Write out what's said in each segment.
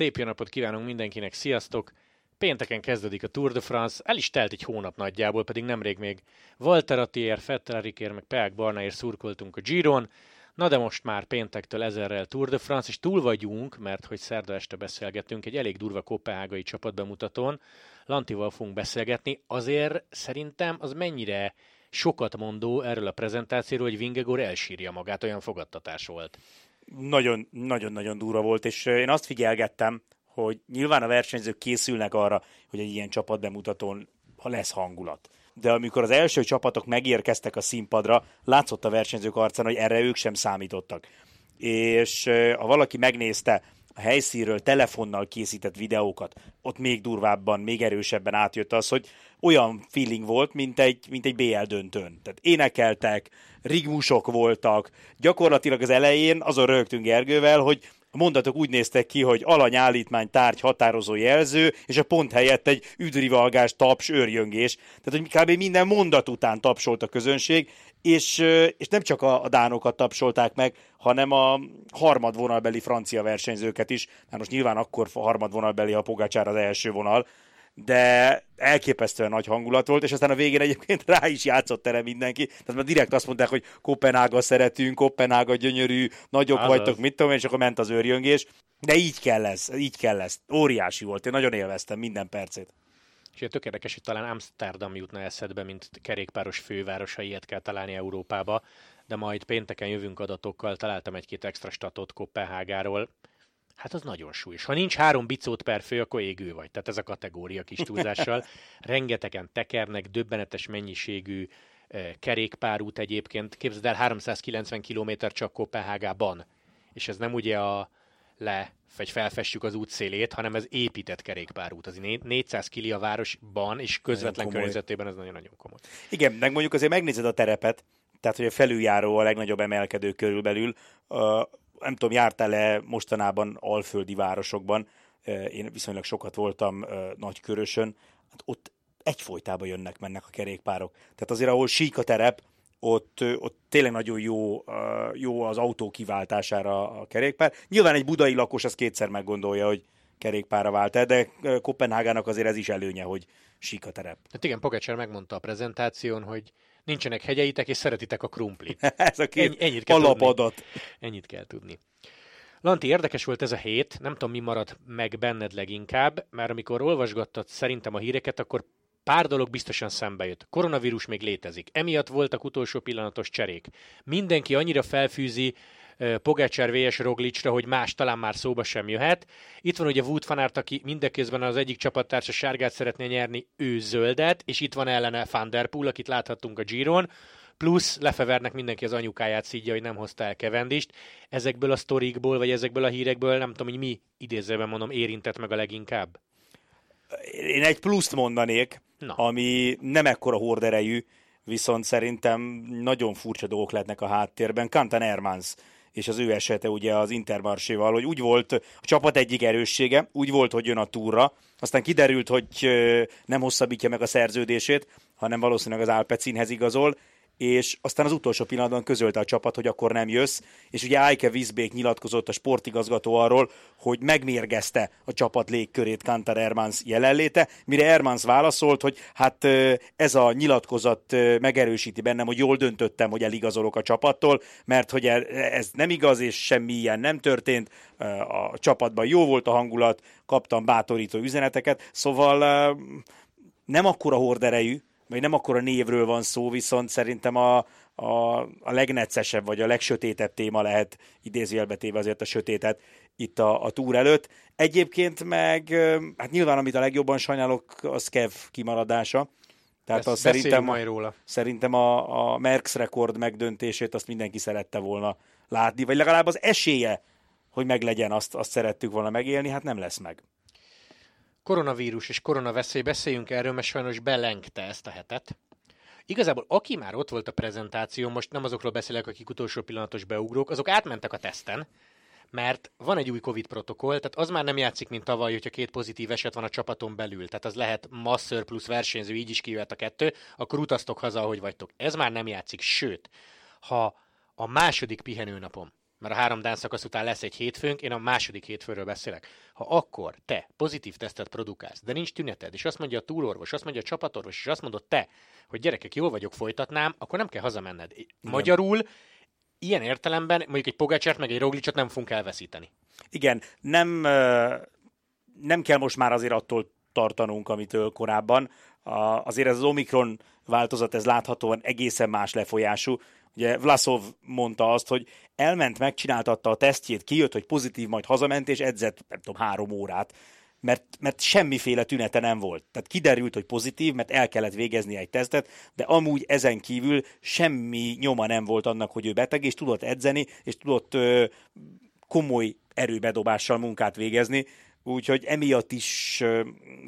Szép jó napot kívánunk mindenkinek, sziasztok! Pénteken kezdődik a Tour de France, el is telt egy hónap nagyjából, pedig nemrég még Walter Attier, Fettel Rikér, meg Peák Barnaért szurkoltunk a Giron, Na de most már péntektől ezerrel Tour de France, és túl vagyunk, mert hogy szerda este beszélgetünk egy elég durva kopenhágai csapatbemutatón. Lantival fogunk beszélgetni, azért szerintem az mennyire sokat mondó erről a prezentációról, hogy Vingegor elsírja magát, olyan fogadtatás volt. Nagyon-nagyon-nagyon durva volt, és én azt figyelgettem, hogy nyilván a versenyzők készülnek arra, hogy egy ilyen csapatbemutatón ha lesz hangulat. De amikor az első csapatok megérkeztek a színpadra, látszott a versenyzők arcán, hogy erre ők sem számítottak. És ha valaki megnézte a helyszínről telefonnal készített videókat, ott még durvábban, még erősebben átjött az, hogy olyan feeling volt, mint egy, mint egy BL döntőn. Tehát énekeltek, rigmusok voltak, gyakorlatilag az elején azon rögtünk Gergővel, hogy a mondatok úgy néztek ki, hogy alanyállítmány tárgy határozó jelző, és a pont helyett egy üdrivalgás, taps, őrjöngés. Tehát, hogy kb. minden mondat után tapsolt a közönség, és, és nem csak a, a dánokat tapsolták meg, hanem a harmadvonalbeli francia versenyzőket is, mert most nyilván akkor harmadvonalbeli, ha Pogácsár az első vonal, de elképesztően nagy hangulat volt, és aztán a végén egyébként rá is játszott erre mindenki. Tehát már direkt azt mondták, hogy Kopenhága szeretünk, Kopenhága gyönyörű, nagyok Azaz. vagytok, mit tudom én, és akkor ment az őrjöngés. De így kell ez, így kell ez. Óriási volt, én nagyon élveztem minden percét. És tök érdekes, hogy talán Amsterdam jutna eszedbe, mint kerékpáros fővárosa, ilyet kell találni Európába, de majd pénteken jövünk adatokkal, találtam egy-két extra statot Kopenhágáról, Hát az nagyon súlyos. Ha nincs három bicót per fő, akkor égő vagy. Tehát ez a kategória kis túlzással. Rengetegen tekernek, döbbenetes mennyiségű eh, kerékpárút egyébként. Képzeld el, 390 km csak Kopenhágában. És ez nem ugye a le, vagy felfestjük az útszélét, hanem ez épített kerékpárút. Az 400 kili a városban, és közvetlen környezetében ez nagyon-nagyon komoly. Igen, meg mondjuk azért megnézed a terepet, tehát hogy a felüljáró a legnagyobb emelkedő körülbelül, nem tudom, jártál-e mostanában alföldi városokban, én viszonylag sokat voltam Nagykörösön, hát ott egyfolytában jönnek, mennek a kerékpárok. Tehát azért, ahol sík a terep, ott, ott tényleg nagyon jó, jó az autó kiváltására a kerékpár. Nyilván egy budai lakos az kétszer meggondolja, hogy kerékpára vált el, de Kopenhágának azért ez is előnye, hogy sík a terep. Hát igen, Pogacsár megmondta a prezentáción, hogy nincsenek hegyeitek, és szeretitek a krumplit. ez a két Ennyi, ennyit kell alapadat. Tudni. Ennyit kell tudni. Lanti, érdekes volt ez a hét, nem tudom, mi maradt meg benned leginkább, mert amikor olvasgattad szerintem a híreket, akkor pár dolog biztosan szembe jött. Koronavírus még létezik. Emiatt voltak utolsó pillanatos cserék. Mindenki annyira felfűzi Pogácsár VS Roglicsra, hogy más talán már szóba sem jöhet. Itt van ugye Wout van Aert, aki mindeközben az egyik csapattársa sárgát szeretné nyerni, ő zöldet, és itt van ellene Van Der Poel, akit láthattunk a Giron, plusz lefevernek mindenki az anyukáját szídja, hogy nem hozta el Kevendist. Ezekből a sztorikból, vagy ezekből a hírekből nem tudom, hogy mi idézőben mondom érintett meg a leginkább. Én egy pluszt mondanék, Na. ami nem ekkora horderejű, viszont szerintem nagyon furcsa dolgok lehetnek a háttérben. Kantan Ermans és az ő esete ugye az Intermarséval, hogy úgy volt a csapat egyik erőssége, úgy volt, hogy jön a túra, aztán kiderült, hogy nem hosszabbítja meg a szerződését, hanem valószínűleg az Alpecinhez igazol, és aztán az utolsó pillanatban közölte a csapat, hogy akkor nem jössz, és ugye Eike Wiesbeek nyilatkozott a sportigazgató arról, hogy megmérgezte a csapat légkörét Kantar Ermans jelenléte, mire Ermans válaszolt, hogy hát ez a nyilatkozat megerősíti bennem, hogy jól döntöttem, hogy eligazolok a csapattól, mert hogy e, ez nem igaz, és semmi ilyen nem történt, a csapatban jó volt a hangulat, kaptam bátorító üzeneteket, szóval nem akkora horderejű, vagy nem akkor a névről van szó, viszont szerintem a, a, a legneccesebb, vagy a legsötétebb téma lehet idézőjelbetéve azért a sötétet itt a, a túr előtt. Egyébként meg, hát nyilván amit a legjobban sajnálok, az Kev kimaradása. Tehát a, szerintem, majd róla. szerintem a, a Merckx rekord megdöntését azt mindenki szerette volna látni, vagy legalább az esélye, hogy meglegyen, azt, azt szerettük volna megélni, hát nem lesz meg koronavírus és koronaveszély, beszéljünk erről, mert sajnos belengte ezt a hetet. Igazából aki már ott volt a prezentáció, most nem azokról beszélek, akik utolsó pillanatos beugrók, azok átmentek a teszten, mert van egy új Covid protokoll, tehát az már nem játszik, mint tavaly, hogyha két pozitív eset van a csapaton belül. Tehát az lehet masször plusz versenyző, így is kijöhet a kettő, akkor utaztok haza, ahogy vagytok. Ez már nem játszik, sőt, ha a második pihenőnapom mert a három dán szakasz után lesz egy hétfőnk, én a második hétfőről beszélek. Ha akkor te pozitív tesztet produkálsz, de nincs tüneted, és azt mondja a túlorvos, azt mondja a csapatorvos, és azt mondod te, hogy gyerekek, jól vagyok, folytatnám, akkor nem kell hazamenned. Magyarul ilyen értelemben mondjuk egy Pogácsát meg egy Roglicsot nem fogunk elveszíteni. Igen, nem, nem kell most már azért attól tartanunk, amitől korábban. Azért ez az Omikron változat, ez láthatóan egészen más lefolyású. Ugye Vlasov mondta azt, hogy elment, megcsináltatta a tesztjét, kijött, hogy pozitív, majd hazament, és edzett, nem tudom, három órát mert, mert semmiféle tünete nem volt. Tehát kiderült, hogy pozitív, mert el kellett végezni egy tesztet, de amúgy ezen kívül semmi nyoma nem volt annak, hogy ő beteg, és tudott edzeni, és tudott ö, komoly erőbedobással munkát végezni, úgyhogy emiatt is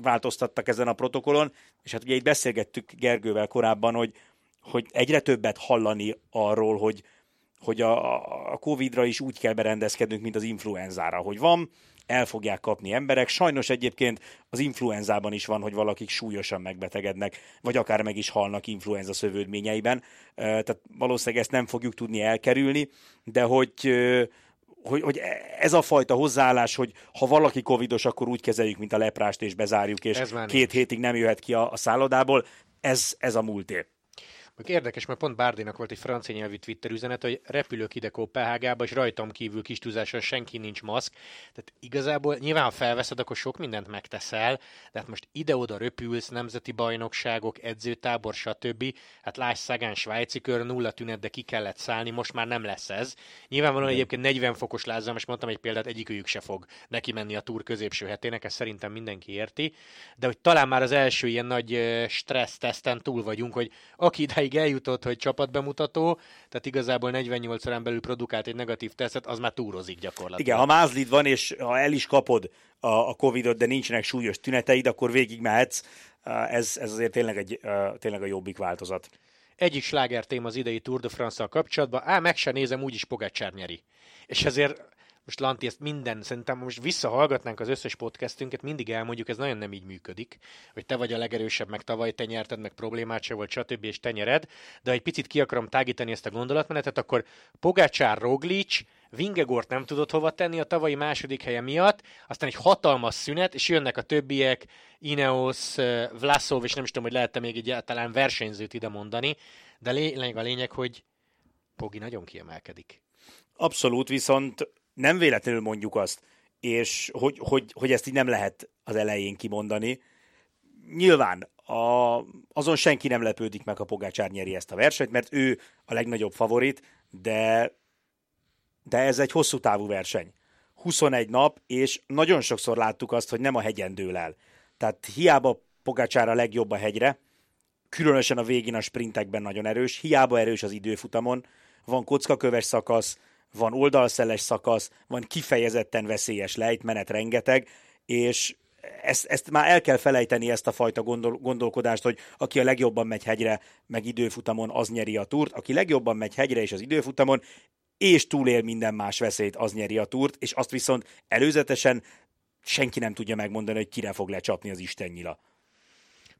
változtattak ezen a protokollon, és hát ugye itt beszélgettük Gergővel korábban, hogy, hogy egyre többet hallani arról, hogy, hogy a, a Covid-ra is úgy kell berendezkednünk, mint az influenzára, hogy van, el fogják kapni emberek. Sajnos egyébként az influenzában is van, hogy valakik súlyosan megbetegednek, vagy akár meg is halnak influenza szövődményeiben. Tehát valószínűleg ezt nem fogjuk tudni elkerülni, de hogy hogy, hogy ez a fajta hozzáállás, hogy ha valaki covidos, akkor úgy kezeljük, mint a leprást, és bezárjuk, és két nincs. hétig nem jöhet ki a, a szállodából, ez, ez a múlté. Érdekes, mert pont Bárdinak volt egy francia nyelvű Twitter üzenet, hogy repülök ide Kopenhágába, és rajtam kívül kis túlzáson senki nincs maszk. Tehát igazából nyilván, ha felveszed, akkor sok mindent megteszel, de hát most ide-oda röpülsz, nemzeti bajnokságok, edzőtábor, stb. Hát láss Szegán svájci kör, nulla tünet, de ki kellett szállni, most már nem lesz ez. Nyilvánvalóan Igen. egyébként 40 fokos lázzam, és mondtam egy példát, egyikőjük se fog neki menni a túr középső hetének, ezt szerintem mindenki érti. De hogy talán már az első ilyen nagy stressz túl vagyunk, hogy aki idáig odáig eljutott, hogy csapatbemutató, tehát igazából 48 órán belül produkált egy negatív tesztet, az már túrozik gyakorlatilag. Igen, ha mázlid van, és ha el is kapod a, a Covid-ot, de nincsenek súlyos tüneteid, akkor végig mehetsz. Ez, ez azért tényleg, egy, tényleg a jobbik változat. Egyik sláger téma az idei Tour de France-szal kapcsolatban, á, meg se nézem, úgyis Pogácsár nyeri. És ezért most Lanti, ezt minden, szerintem most visszahallgatnánk az összes podcastünket, mindig elmondjuk, ez nagyon nem így működik, hogy te vagy a legerősebb, meg tavaly te nyerted, meg problémát se volt, stb. és te nyered, de ha egy picit ki akarom tágítani ezt a gondolatmenetet, akkor Pogácsár, Roglic, Vingegort nem tudott hova tenni a tavalyi második helye miatt, aztán egy hatalmas szünet, és jönnek a többiek, Ineos, Vlasov, és nem is tudom, hogy lehet még egyáltalán versenyzőt ide mondani, de lényeg a lényeg, hogy Pogi nagyon kiemelkedik. Abszolút, viszont nem véletlenül mondjuk azt, és hogy, hogy, hogy ezt így nem lehet az elején kimondani. Nyilván a, azon senki nem lepődik meg, ha Pogácsár nyeri ezt a versenyt, mert ő a legnagyobb favorit, de, de ez egy hosszú távú verseny. 21 nap, és nagyon sokszor láttuk azt, hogy nem a hegyen dől el. Tehát hiába Pogácsár a legjobb a hegyre, különösen a végén a sprintekben nagyon erős, hiába erős az időfutamon, van kockaköves szakasz, van oldalszeles szakasz, van kifejezetten veszélyes lejtmenet rengeteg, és ezt, ezt már el kell felejteni, ezt a fajta gondol, gondolkodást, hogy aki a legjobban megy hegyre, meg időfutamon, az nyeri a túrt. Aki legjobban megy hegyre és az időfutamon, és túlél minden más veszélyt, az nyeri a túrt, és azt viszont előzetesen senki nem tudja megmondani, hogy kire fog lecsapni az istennyila.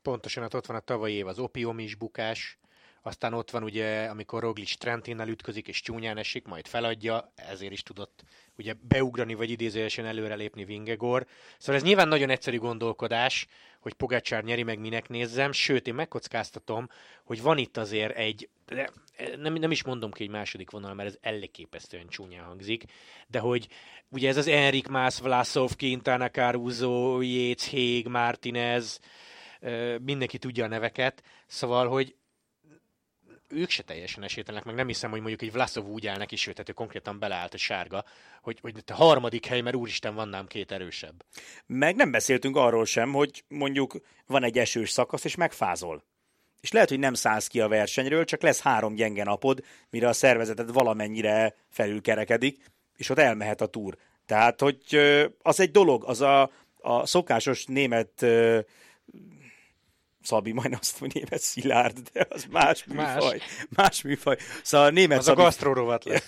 Pontosan, hát ott van a tavalyi év az opium bukás, aztán ott van ugye, amikor Roglic Trentinnel ütközik, és csúnyán esik, majd feladja, ezért is tudott ugye beugrani, vagy idézőjelesen előrelépni Vingegor. Szóval ez nyilván nagyon egyszerű gondolkodás, hogy Pogácsár nyeri meg minek nézzem, sőt, én megkockáztatom, hogy van itt azért egy, de nem, nem is mondom ki egy második vonal, mert ez ellenépesztően csúnyán hangzik, de hogy ugye ez az Enrik Mász, Vlasov, Quintana Caruso, Yates, Hég, Martinez, mindenki tudja a neveket, szóval, hogy ők se teljesen esélytelenek, meg nem hiszem, hogy mondjuk egy Vlasov úgy áll neki, sőt, ő konkrétan beleállt a sárga, hogy, hogy a harmadik hely, mert úristen van nám két erősebb. Meg nem beszéltünk arról sem, hogy mondjuk van egy esős szakasz, és megfázol. És lehet, hogy nem szállsz ki a versenyről, csak lesz három gyenge napod, mire a szervezeted valamennyire felülkerekedik, és ott elmehet a túr. Tehát, hogy az egy dolog, az a, a szokásos német Szabi, majd azt mondja, német Szilárd, de az más műfaj. Más, más műfaj. Szóval német az Szabi... a gasztrórovat lesz.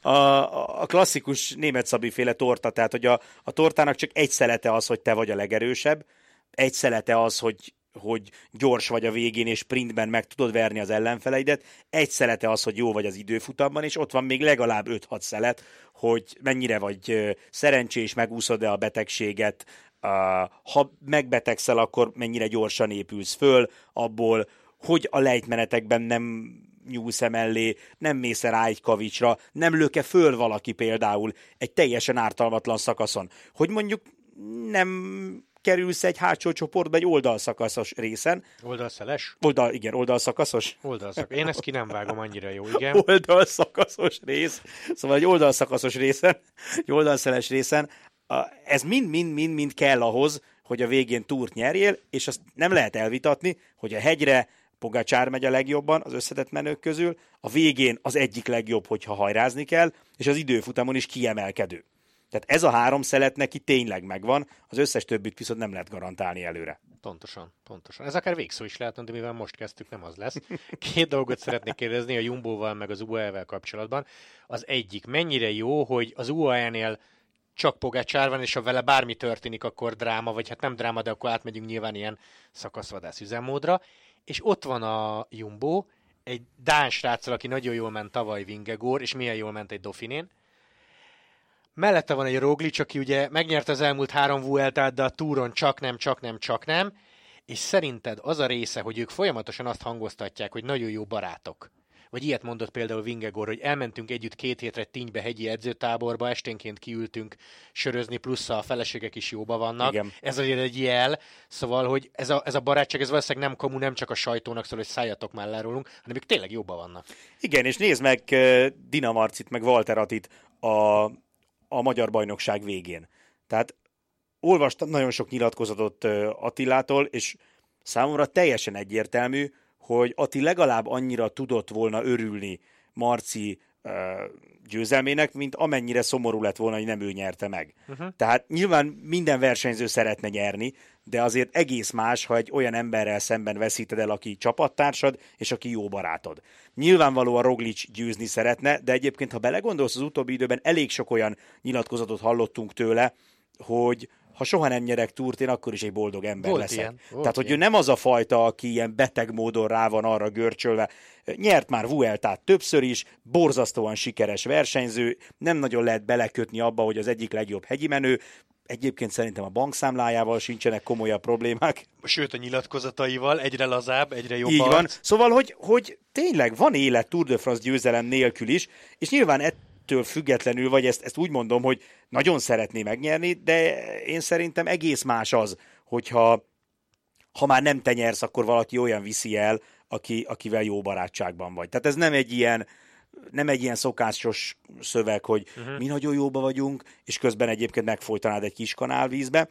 a, a, a, klasszikus német Szabi féle torta, tehát hogy a, a tortának csak egy szelete az, hogy te vagy a legerősebb, egy szelete az, hogy hogy gyors vagy a végén, és sprintben meg tudod verni az ellenfeleidet. Egy szelete az, hogy jó vagy az időfutamban, és ott van még legalább 5-6 szelet, hogy mennyire vagy szerencsés, megúszod-e a betegséget, ha megbetegszel, akkor mennyire gyorsan épülsz föl abból, hogy a lejtmenetekben nem nyúlsz -e mellé, nem mész rá egy kavicsra, nem löke föl valaki például egy teljesen ártalmatlan szakaszon. Hogy mondjuk nem kerülsz egy hátsó csoportba egy oldalszakaszos részen. Oldalszeles? Oldal, igen, oldalszakaszos. Oldalszak. Én ezt ki nem vágom annyira jó, igen. Oldalszakaszos rész. Szóval egy oldalszakaszos részen, egy oldalszeles részen, ez mind-mind-mind-mind kell ahhoz, hogy a végén túrt nyerjél, és azt nem lehet elvitatni, hogy a hegyre Pogacsár megy a legjobban az összetett menők közül, a végén az egyik legjobb, hogyha hajrázni kell, és az időfutamon is kiemelkedő. Tehát ez a három szelet neki tényleg megvan, az összes többit viszont nem lehet garantálni előre. Pontosan, pontosan. Ez akár végszó is lehet, de mivel most kezdtük, nem az lesz. Két dolgot szeretnék kérdezni a Jumbo-val meg az UAE-vel kapcsolatban. Az egyik, mennyire jó, hogy az UAE-nél csak Pogácsár van, és ha vele bármi történik, akkor dráma, vagy hát nem dráma, de akkor átmegyünk nyilván ilyen szakaszvadász üzemmódra. És ott van a Jumbo, egy Dán sráccal, aki nagyon jól ment tavaly Vingegor, és milyen jól ment egy Dauphinén. Mellette van egy Roglic, aki ugye megnyerte az elmúlt három Vueltát, de a túron csak nem, csak nem, csak nem. És szerinted az a része, hogy ők folyamatosan azt hangoztatják, hogy nagyon jó barátok, vagy ilyet mondott például Vingegor, hogy elmentünk együtt két hétre Tinybe hegyi edzőtáborba, esténként kiültünk sörözni, plusz a feleségek is jóba vannak. Igen. Ez azért egy jel, szóval, hogy ez a, ez a barátság, ez valószínűleg nem komu, nem csak a sajtónak szól, hogy szálljatok már le rólunk, hanem ők tényleg jóba vannak. Igen, és nézd meg Dina Marcit, meg Walter Atit a, a magyar bajnokság végén. Tehát olvastam nagyon sok nyilatkozatot Attilától, és számomra teljesen egyértelmű, hogy Ati legalább annyira tudott volna örülni Marci győzelmének, mint amennyire szomorú lett volna, hogy nem ő nyerte meg. Uh-huh. Tehát nyilván minden versenyző szeretne nyerni, de azért egész más, ha egy olyan emberrel szemben veszíted el, aki csapattársad, és aki jó barátod. Nyilvánvalóan Roglic győzni szeretne, de egyébként, ha belegondolsz, az utóbbi időben elég sok olyan nyilatkozatot hallottunk tőle, hogy ha soha nem nyerek túrt, én akkor is egy boldog ember volt leszek. Ilyen, Tehát, hogy ilyen. ő nem az a fajta, aki ilyen beteg módon rá van arra görcsölve. Nyert már Vueltát többször is, borzasztóan sikeres versenyző, nem nagyon lehet belekötni abba, hogy az egyik legjobb hegyi menő, Egyébként szerintem a bankszámlájával sincsenek komolyabb problémák. Sőt, a nyilatkozataival egyre lazább, egyre jobb. Így van. Szóval, hogy, hogy tényleg van élet Tour de France győzelem nélkül is, és nyilván ettől függetlenül, vagy ezt, ezt úgy mondom, hogy nagyon szeretné megnyerni, de én szerintem egész más az, hogyha ha már nem te nyersz, akkor valaki olyan viszi el, aki, akivel jó barátságban vagy. Tehát ez nem egy ilyen, nem egy ilyen szokásos szöveg, hogy uh-huh. mi nagyon jóba vagyunk, és közben egyébként megfolytanád egy kis kanálvízbe.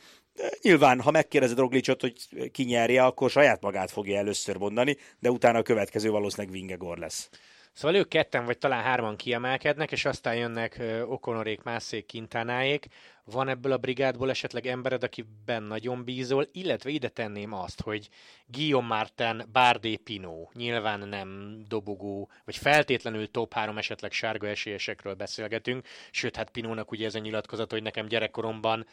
Nyilván, ha megkérdezed Roglicot, hogy ki nyerje, akkor saját magát fogja először mondani, de utána a következő valószínűleg Vingegor lesz. Szóval ők ketten vagy talán hárman kiemelkednek, és aztán jönnek Okonorék, Mászék, Kintánáék. Van ebből a brigádból esetleg embered, akiben nagyon bízol, illetve ide tenném azt, hogy Guillaume Martin, Bardé Pinó, nyilván nem dobogó, vagy feltétlenül top 3 esetleg sárga esélyesekről beszélgetünk, sőt, hát Pinónak ugye ez a nyilatkozat, hogy nekem gyerekkoromban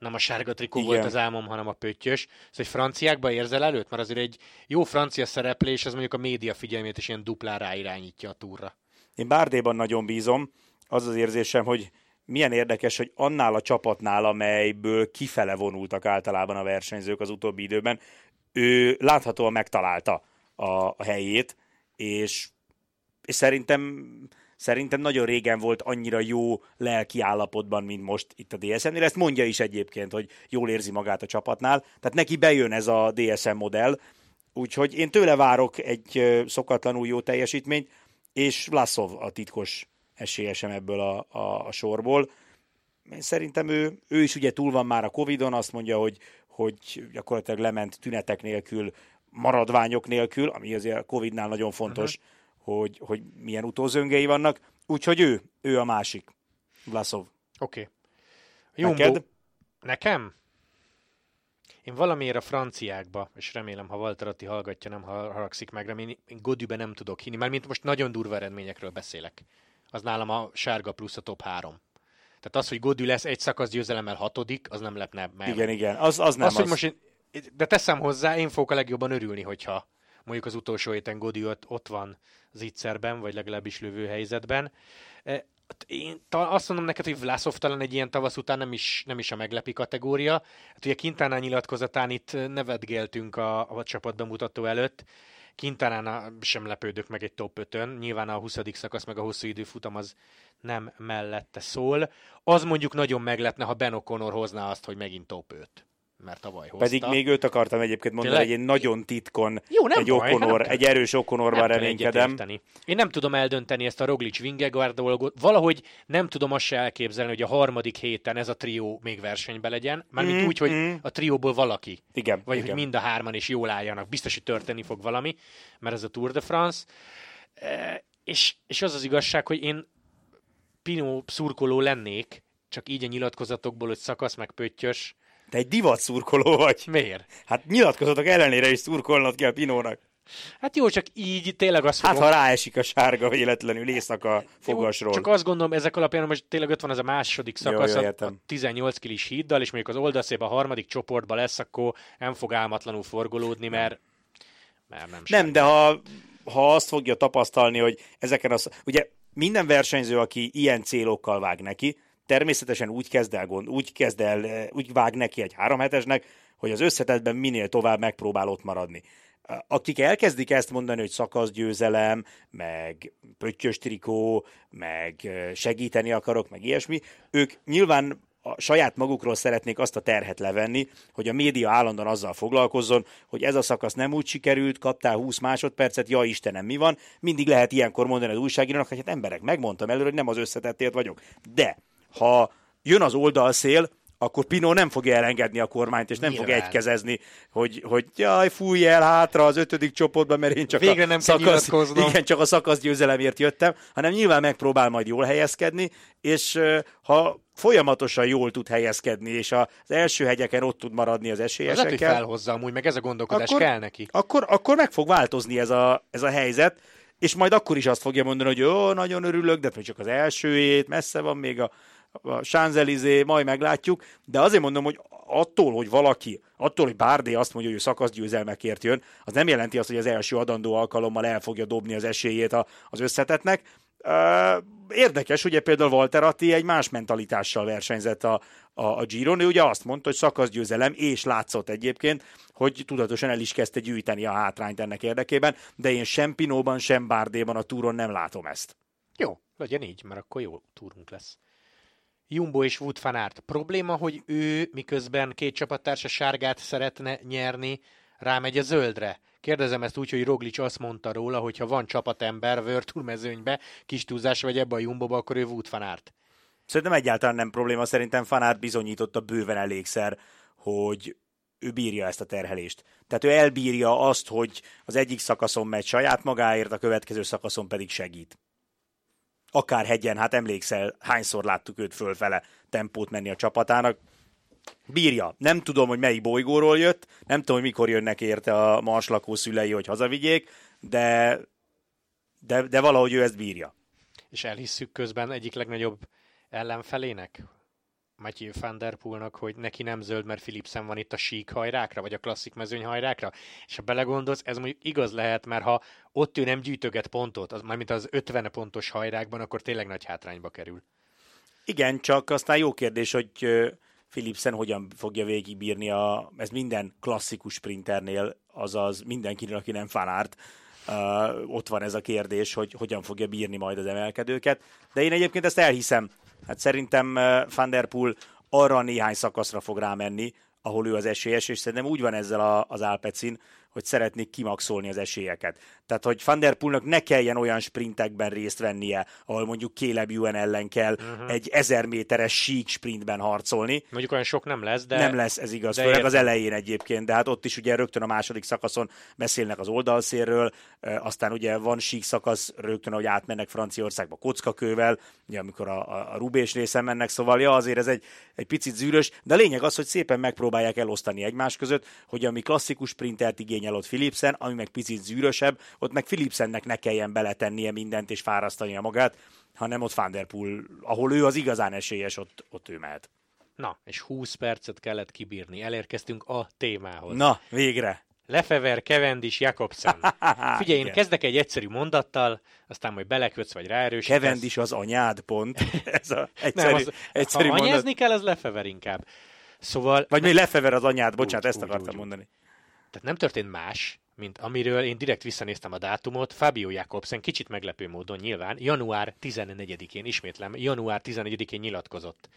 nem a sárga trikó Igen. volt az álmom, hanem a pöttyös. Szóval egy franciákba érzel előtt? Mert azért egy jó francia szereplés, az mondjuk a média figyelmét is ilyen duplán irányítja a túra. Én Bárdéban nagyon bízom. Az az érzésem, hogy milyen érdekes, hogy annál a csapatnál, amelyből kifele vonultak általában a versenyzők az utóbbi időben, ő láthatóan megtalálta a, a helyét, és, és szerintem szerintem nagyon régen volt annyira jó lelki állapotban, mint most itt a DSM-nél. Ezt mondja is egyébként, hogy jól érzi magát a csapatnál. Tehát neki bejön ez a DSM modell, úgyhogy én tőle várok egy szokatlanul jó teljesítményt, és Laszov a titkos esélyesem ebből a, a, a sorból. Én szerintem ő, ő is ugye túl van már a Covid-on, azt mondja, hogy, hogy gyakorlatilag lement tünetek nélkül, maradványok nélkül, ami azért a Covid-nál nagyon fontos, uh-huh hogy, hogy milyen utózöngei vannak. Úgyhogy ő, ő a másik. Vlasov. Oké. Okay. Neked? Nekem? Én valamiért a franciákba, és remélem, ha Walter Atti hallgatja, nem haragszik meg, remélem, én Godübe nem tudok hinni, mert mint most nagyon durva eredményekről beszélek. Az nálam a sárga plusz a top 3. Tehát az, hogy Godű lesz egy szakasz győzelemmel hatodik, az nem lepne meg. Igen, igen, az, az nem az. az. hogy most én de teszem hozzá, én fogok a legjobban örülni, hogyha mondjuk az utolsó héten Godi ott, van zicserben, vagy legalábbis lövő helyzetben. E, én azt mondom neked, hogy Vlasov talán egy ilyen tavasz után nem is, nem is a meglepi kategória. Hát ugye Quintana nyilatkozatán itt nevetgéltünk a, a csapat bemutató előtt. Quintana sem lepődök meg egy top 5-ön. Nyilván a 20. szakasz meg a hosszú időfutam az nem mellette szól. Az mondjuk nagyon meglepne, ha Ben O'Connor hozná azt, hogy megint top 5 mert tavaly hozta. Pedig még őt akartam egyébként mondani, Tényleg? hogy egy nagyon titkon, Jó, nem egy, baj, okonor, egy erős okonorban reménykedem. Én nem tudom eldönteni ezt a Roglic Vingegaard dolgot. Valahogy nem tudom azt se elképzelni, hogy a harmadik héten ez a trió még versenybe legyen. Mármint mm, úgy, hogy mm. a trióból valaki. Igen. Vagy igen. hogy mind a hárman is jól álljanak. Biztos, hogy történni fog valami, mert ez a Tour de France. E, és, és az az igazság, hogy én Pino szurkoló lennék, csak így a nyilatkozatokból, hogy szakasz meg pöttyös, te egy divat szurkoló vagy. Miért? Hát nyilatkozatok ellenére is szurkolnod kell Pinónak. Hát jó, csak így tényleg azt Hát fogom... ha ráesik a sárga véletlenül éjszaka fogasról. Jó, csak azt gondolom, ezek alapján most tényleg ott van ez a második szakasz, jó, jó, a 18 kilis híddal, és mondjuk az oldalszép a harmadik csoportban lesz, akkor nem fog álmatlanul forgolódni, mert, mert nem Nem, de ha, ha azt fogja tapasztalni, hogy ezeken az... Ugye minden versenyző, aki ilyen célokkal vág neki, természetesen úgy kezd el, úgy kezd el, eh, úgy vág neki egy három hetesnek, hogy az összetetben minél tovább megpróbál ott maradni. Akik elkezdik ezt mondani, hogy szakaszgyőzelem, meg pöttyös trikó, meg eh, segíteni akarok, meg ilyesmi, ők nyilván a saját magukról szeretnék azt a terhet levenni, hogy a média állandóan azzal foglalkozzon, hogy ez a szakasz nem úgy sikerült, kaptál 20 másodpercet, ja Istenem, mi van? Mindig lehet ilyenkor mondani az újságírónak, hogy hát emberek, megmondtam előre, hogy nem az összetettért vagyok. De ha jön az oldalszél, akkor Pino nem fogja elengedni a kormányt, és nem Nyilván. fog egykezezni, hogy, hogy jaj, fújj el hátra az ötödik csoportban, mert én csak Végre a nem szakasz, igen, csak a szakasz győzelemért jöttem, hanem nyilván megpróbál majd jól helyezkedni, és ha folyamatosan jól tud helyezkedni, és az első hegyeken ott tud maradni az esélyesekkel. Lehet, hogy felhozza amúgy, meg ez a gondolkodás akkor, kell neki. Akkor, akkor meg fog változni ez a, ez a helyzet, és majd akkor is azt fogja mondani, hogy jó, nagyon örülök, de csak az első hét, messze van még a a Sánzelizé, majd meglátjuk, de azért mondom, hogy attól, hogy valaki, attól, hogy Bárdé azt mondja, hogy ő szakaszgyőzelmekért jön, az nem jelenti azt, hogy az első adandó alkalommal el fogja dobni az esélyét az összetetnek. Érdekes, ugye például Walter Atti egy más mentalitással versenyzett a, a, a Giron, ő ugye azt mondta, hogy szakaszgyőzelem, és látszott egyébként, hogy tudatosan el is kezdte gyűjteni a hátrányt ennek érdekében, de én sem Pinóban, sem Bárdéban a túron nem látom ezt. Jó, legyen így, mert akkor jó túrunk lesz. Jumbo és Wood van Aert. Probléma, hogy ő miközben két csapattársa sárgát szeretne nyerni, rámegy a zöldre. Kérdezem ezt úgy, hogy Roglic azt mondta róla, hogy ha van csapatember Virtual mezőnybe, kis túlzás vagy ebbe a Jumboba, akkor ő Wood van Aert. Szerintem egyáltalán nem probléma, szerintem van Aert bizonyította bőven elégszer, hogy ő bírja ezt a terhelést. Tehát ő elbírja azt, hogy az egyik szakaszon megy saját magáért, a következő szakaszon pedig segít akár hegyen, hát emlékszel, hányszor láttuk őt fölfele tempót menni a csapatának. Bírja. Nem tudom, hogy melyik bolygóról jött, nem tudom, hogy mikor jönnek érte a marslakó szülei, hogy hazavigyék, de, de, de valahogy ő ezt bírja. És elhisszük közben egyik legnagyobb ellenfelének, Matthew van der Poolnak, hogy neki nem zöld, mert Philipsen van itt a sík hajrákra, vagy a klasszik mezőny hajrákra. És ha belegondolsz, ez mondjuk igaz lehet, mert ha ott ő nem gyűjtöget pontot, az, mármint az 50 pontos hajrákban, akkor tényleg nagy hátrányba kerül. Igen, csak aztán jó kérdés, hogy Philipsen hogyan fogja végigbírni a, ez minden klasszikus sprinternél, azaz mindenkinek, aki nem fanárt, uh, ott van ez a kérdés, hogy hogyan fogja bírni majd az emelkedőket. De én egyébként ezt elhiszem, Hát szerintem Van Der Poel arra néhány szakaszra fog rámenni, ahol ő az esélyes, és szerintem úgy van ezzel a, az Alpecin, hogy szeretnék kimaxolni az esélyeket. Tehát, hogy Van Der Poelnak ne kelljen olyan sprintekben részt vennie, ahol mondjuk Caleb Ewan ellen kell uh-huh. egy ezer méteres sík sprintben harcolni. Mondjuk olyan sok nem lesz, de... Nem lesz, ez igaz, de főleg az elején egyébként, de hát ott is ugye rögtön a második szakaszon beszélnek az oldalszérről, aztán ugye van sík szakasz rögtön, hogy átmennek Franciaországba kockakővel, ugye amikor a, a, a Rubés részen mennek, szóval ja, azért ez egy, egy picit zűrös, de a lényeg az, hogy szépen megpróbálják elosztani egymás között, hogy ami klasszikus sprintert igényel ott Philipsen, ami meg picit zűrösebb, ott meg Philipsennek ne kelljen beletennie mindent és fárasztania magát, hanem ott Van Der Poel, ahol ő az igazán esélyes, ott, ott ő mehet. Na, és 20 percet kellett kibírni. Elérkeztünk a témához. Na, végre. Lefever, Kevendis, Jakobsen. Figyelj, én Igen. kezdek egy egyszerű mondattal, aztán majd belekötsz, vagy ráerősítesz. Kevendis az anyád, pont. Ez a egyszerű, Nem, az, egyszerű ha mondat. anyázni kell, az Lefever inkább. Szóval, Vagy még lefever az anyád, bocsánat, Úgy, ezt úgy, akartam úgy, úgy. Tehát nem történt más, mint amiről én direkt visszanéztem a dátumot, Fabio Jakobsen kicsit meglepő módon nyilván, január 14-én, ismétlem, január 14-én nyilatkozott.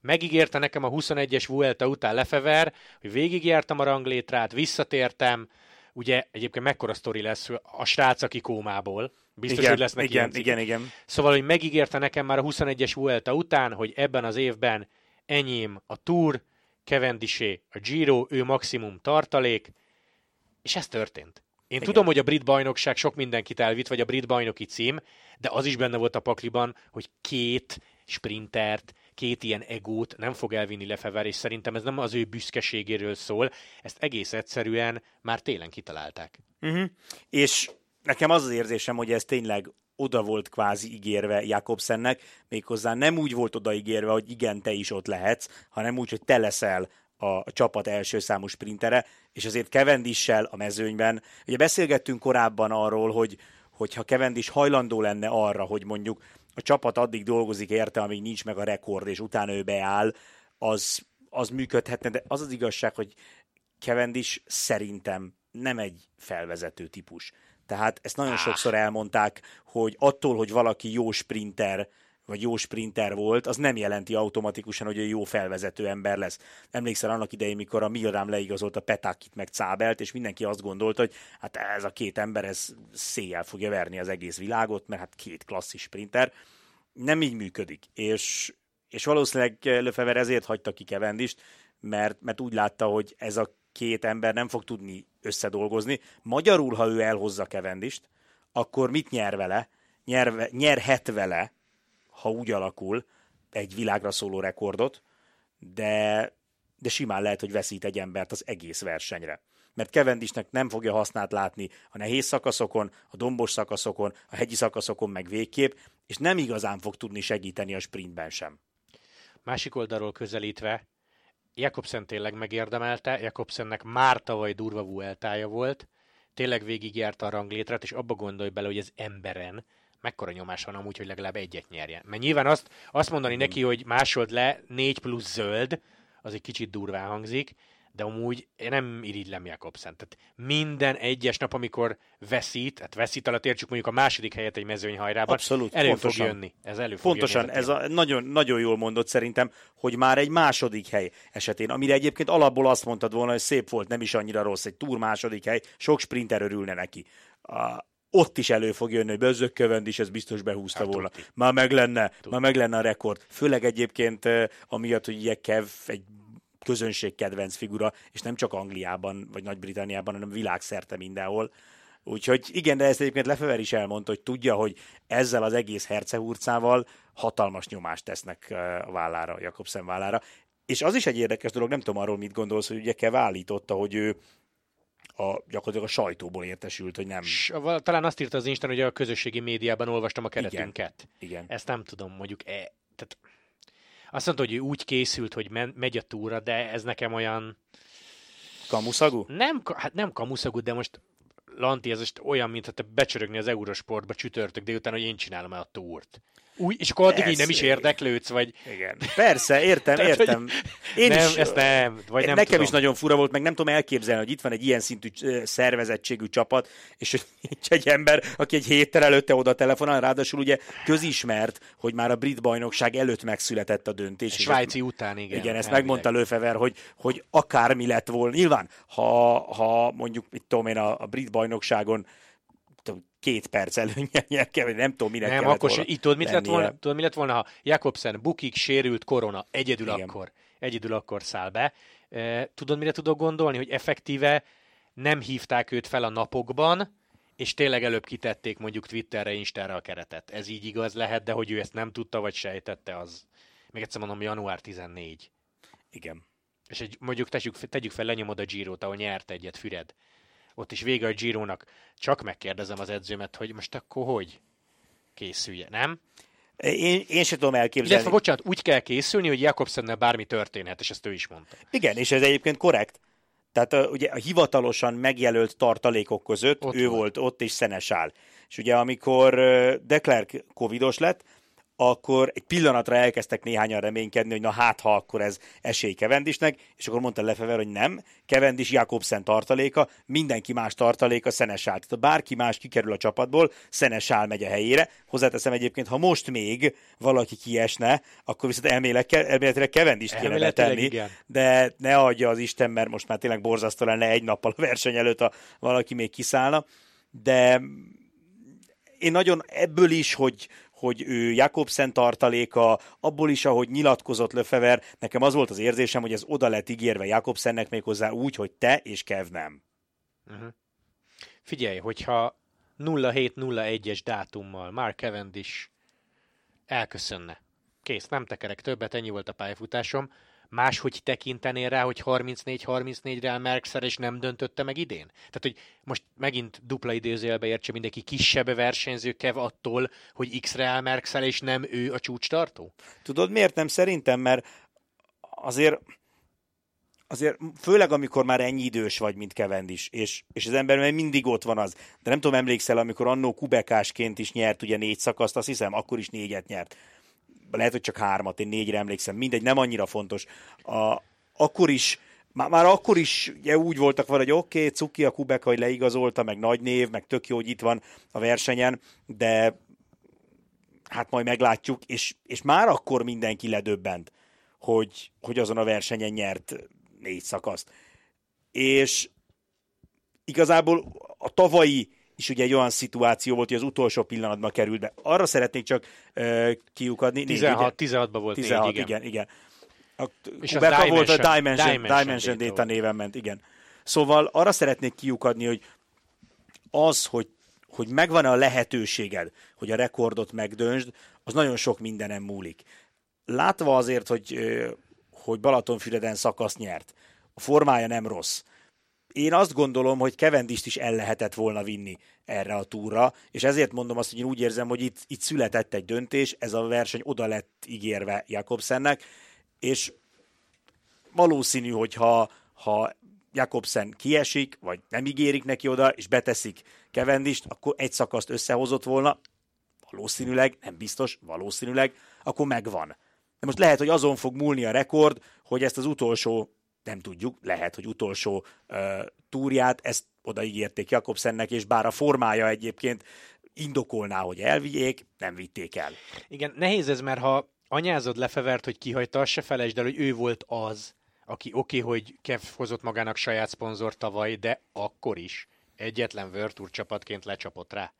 Megígérte nekem a 21-es Vuelta után Lefever, hogy végigjártam a ranglétrát, visszatértem, ugye egyébként mekkora sztori lesz a srác, aki kómából, biztos, igen, hogy lesznek igen, ilyen cikkek. igen, igen. Szóval, hogy megígérte nekem már a 21-es Vuelta után, hogy ebben az évben enyém a Tour, Cavendisé a Giro, ő maximum tartalék, és ez történt. Én Igen. tudom, hogy a brit bajnokság sok mindenkit elvitt, vagy a brit bajnoki cím, de az is benne volt a pakliban, hogy két sprintert, két ilyen egót nem fog elvinni Lefever, és szerintem ez nem az ő büszkeségéről szól, ezt egész egyszerűen már télen kitalálták. Uh-huh. És nekem az az érzésem, hogy ez tényleg oda volt kvázi ígérve Jakobsennek, méghozzá nem úgy volt odaígérve, hogy igen, te is ott lehetsz, hanem úgy, hogy te leszel a csapat első számú sprintere, és azért Cavendissel a mezőnyben. Ugye beszélgettünk korábban arról, hogy hogyha Cavendish hajlandó lenne arra, hogy mondjuk a csapat addig dolgozik érte, amíg nincs meg a rekord, és utána ő beáll, az, az működhetne, de az az igazság, hogy Cavendish szerintem nem egy felvezető típus. Tehát ezt nagyon sokszor elmondták, hogy attól, hogy valaki jó sprinter, vagy jó sprinter volt, az nem jelenti automatikusan, hogy ő jó felvezető ember lesz. Emlékszel annak idején, mikor a Milram leigazolt a Petakit meg Cábelt, és mindenki azt gondolta, hogy hát ez a két ember, ez széjjel fogja verni az egész világot, mert hát két klasszis sprinter. Nem így működik. És, és valószínűleg Lefever ezért hagyta ki Kevendist, mert, mert úgy látta, hogy ez a két ember nem fog tudni összedolgozni. Magyarul, ha ő elhozza Kevendist, akkor mit nyer vele? Nyerve, nyerhet vele, ha úgy alakul, egy világra szóló rekordot, de, de simán lehet, hogy veszít egy embert az egész versenyre. Mert Kevendisnek nem fogja hasznát látni a nehéz szakaszokon, a dombos szakaszokon, a hegyi szakaszokon meg végképp, és nem igazán fog tudni segíteni a sprintben sem. Másik oldalról közelítve, Jakobsen tényleg megérdemelte, Jakobsennek már tavaly durva vueltája volt, tényleg végigjárta a ranglétrát, és abba gondolj bele, hogy ez emberen mekkora nyomás van amúgy, hogy legalább egyet nyerjen. Mert nyilván azt, azt mondani neki, hogy másold le, négy plusz zöld, az egy kicsit durván hangzik, de amúgy én nem irigylem Jakobsen. Tehát minden egyes nap, amikor veszít, hát veszít alatt értsük mondjuk a második helyet egy mezőnyhajrában, Abszolút, elő pontosan. fog jönni. Ez elő fog Pontosan, jönni ez a, nagyon, nagyon jól mondott szerintem, hogy már egy második hely esetén, amire egyébként alapból azt mondtad volna, hogy szép volt, nem is annyira rossz, egy túr második hely, sok sprinter örülne neki. A, ott is elő fog jönni, hogy Bözök Kövend is ez biztos behúzta Hát, volna. tuti. Már meg lenne, már meg lenne a rekord. Főleg egyébként amiatt, hogy ugye Kev egy közönség kedvenc figura, és nem csak Angliában vagy Nagy-Britanniában, hanem világszerte mindenhol. Úgyhogy igen, de ezt egyébként Lefever is elmondta, hogy tudja, hogy ezzel az egész hercehurcával hatalmas nyomást tesznek a vállára, a Jakobsen vállára. És az is egy érdekes dolog, nem tudom arról mit gondolsz, hogy ugye Kev állította, hogy ő a, gyakorlatilag a sajtóból értesült, hogy nem. S, talán azt írta az Instán, hogy a közösségi médiában olvastam a keretünket. Igen. Ezt nem tudom, mondjuk e, tehát azt mondta, hogy ő úgy készült, hogy men, megy a túra, de ez nekem olyan Kamuszagú? nem, hát nem kamuszagú, de most Lanti, ez most olyan, mint te becsörögni az Eurosportba csütörtök délután, hogy én csinálom el a túrt. Úgy, és akkor addig így nem is érdeklődsz, vagy Igen. Persze, értem, Tehát, hogy értem. Én nem, is, ezt nem, vagy nem Nekem tudom. is nagyon fura volt, meg nem tudom elképzelni, hogy itt van egy ilyen szintű szervezettségű csapat, és hogy nincs egy ember, aki egy héttel előtte oda telefonál, ráadásul ugye közismert, hogy már a brit bajnokság előtt megszületett a döntés. és Svájci után, igen. igen, ezt elvileg. megmondta Lőfever, hogy, hogy akármi lett volna. Nyilván, ha, ha mondjuk, mit tudom én, a, a brit bajnokságon két perc előnye nyer kell, vagy nem tudom, minek Nem, akkor volna így tudod, mit lett lennie. volna, tudod, mi lett volna, ha Jakobsen bukik, sérült, korona, egyedül Igen. akkor, egyedül akkor száll be. E, tudod, mire tudok gondolni, hogy effektíve nem hívták őt fel a napokban, és tényleg előbb kitették mondjuk Twitterre, Instára a keretet. Ez így igaz lehet, de hogy ő ezt nem tudta, vagy sejtette, az még egyszer mondom, január 14. Igen. És egy, mondjuk tegyük, tegyük fel, lenyomod a Girot, ahol nyert egyet Füred. Ott is vége a Girónak. Csak megkérdezem az edzőmet, hogy most akkor hogy készülje, nem? Én, én sem tudom elképzelni. Illetve, bocsánat, úgy kell készülni, hogy Jakobsennel bármi történhet, és ezt ő is mondta. Igen, és ez egyébként korrekt. Tehát a, ugye a hivatalosan megjelölt tartalékok között ott ő volt. volt ott, és Szenesál. És ugye amikor Declerc covidos lett, akkor egy pillanatra elkezdtek néhányan reménykedni, hogy na hát, ha akkor ez esély Kevendisnek, és akkor mondta Lefever, hogy nem, Kevendis Jakobsen tartaléka, mindenki más tartaléka Szenesál. Tehát bárki más kikerül a csapatból, Szenesál megy a helyére. Hozzáteszem egyébként, ha most még valaki kiesne, akkor viszont elméletileg Kevendis kéne betenni, de ne adja az Isten, mert most már tényleg borzasztó lenne egy nappal a verseny előtt, ha valaki még kiszállna. De én nagyon ebből is, hogy, hogy ő Jakobsen tartaléka, abból is, ahogy nyilatkozott Löfever, nekem az volt az érzésem, hogy ez oda lett ígérve Jakobsennek méghozzá úgy, hogy te és Kev nem. Uh-huh. Figyelj, hogyha 0701-es dátummal Mark Cavendish elköszönne. Kész, nem tekerek többet, ennyi volt a pályafutásom máshogy tekintenél rá, hogy 34-34-re Merkszer és nem döntötte meg idén? Tehát, hogy most megint dupla idézőjelbe értse mindenki kisebb versenyző kev attól, hogy X-re Merkszer, és nem ő a csúcs tartó? Tudod, miért nem? Szerintem, mert azért azért főleg amikor már ennyi idős vagy, mint is, és, és az ember mindig ott van az. De nem tudom, emlékszel, amikor annó kubekásként is nyert ugye négy szakaszt, azt hiszem, akkor is négyet nyert lehet, hogy csak hármat, én négyre emlékszem, mindegy, nem annyira fontos. A, akkor is már, már akkor is ugye, úgy voltak vele, hogy oké, okay, Cuki a Kubek, hogy leigazolta, meg nagy név, meg tök jó, hogy itt van a versenyen, de hát majd meglátjuk, és, és már akkor mindenki ledöbbent, hogy, hogy azon a versenyen nyert négy szakaszt. És igazából a tavalyi is ugye egy olyan szituáció volt, hogy az utolsó pillanatban került be. Arra szeretnék csak uh, kiukadni. 16, 16-ban volt 16, négy, igen. igen, igen. A és Kubeka volt a Dimension, Dimension, Dimension Data, Data néven ment, igen. Szóval arra szeretnék kiukadni, hogy az, hogy, hogy megvan a lehetőséged, hogy a rekordot megdöntsd, az nagyon sok mindenem múlik. Látva azért, hogy, hogy Balatonfüreden szakasz nyert, a formája nem rossz, én azt gondolom, hogy Kevendist is el lehetett volna vinni erre a túra, és ezért mondom azt, hogy én úgy érzem, hogy itt, itt született egy döntés, ez a verseny oda lett ígérve Jakobsennek, és valószínű, hogy ha, ha Jakobsen kiesik, vagy nem ígérik neki oda, és beteszik Kevendist, akkor egy szakaszt összehozott volna, valószínűleg, nem biztos, valószínűleg, akkor megvan. De most lehet, hogy azon fog múlni a rekord, hogy ezt az utolsó nem tudjuk, lehet, hogy utolsó uh, túrját, ezt odaígérték Jakobsennek, és bár a formája egyébként indokolná, hogy elvigyék, nem vitték el. Igen, nehéz ez, mert ha anyázod lefevert, hogy kihagyta, se felejtsd el, hogy ő volt az, aki oké, okay, hogy Kev hozott magának saját szponzor tavaly, de akkor is egyetlen Tour csapatként lecsapott rá.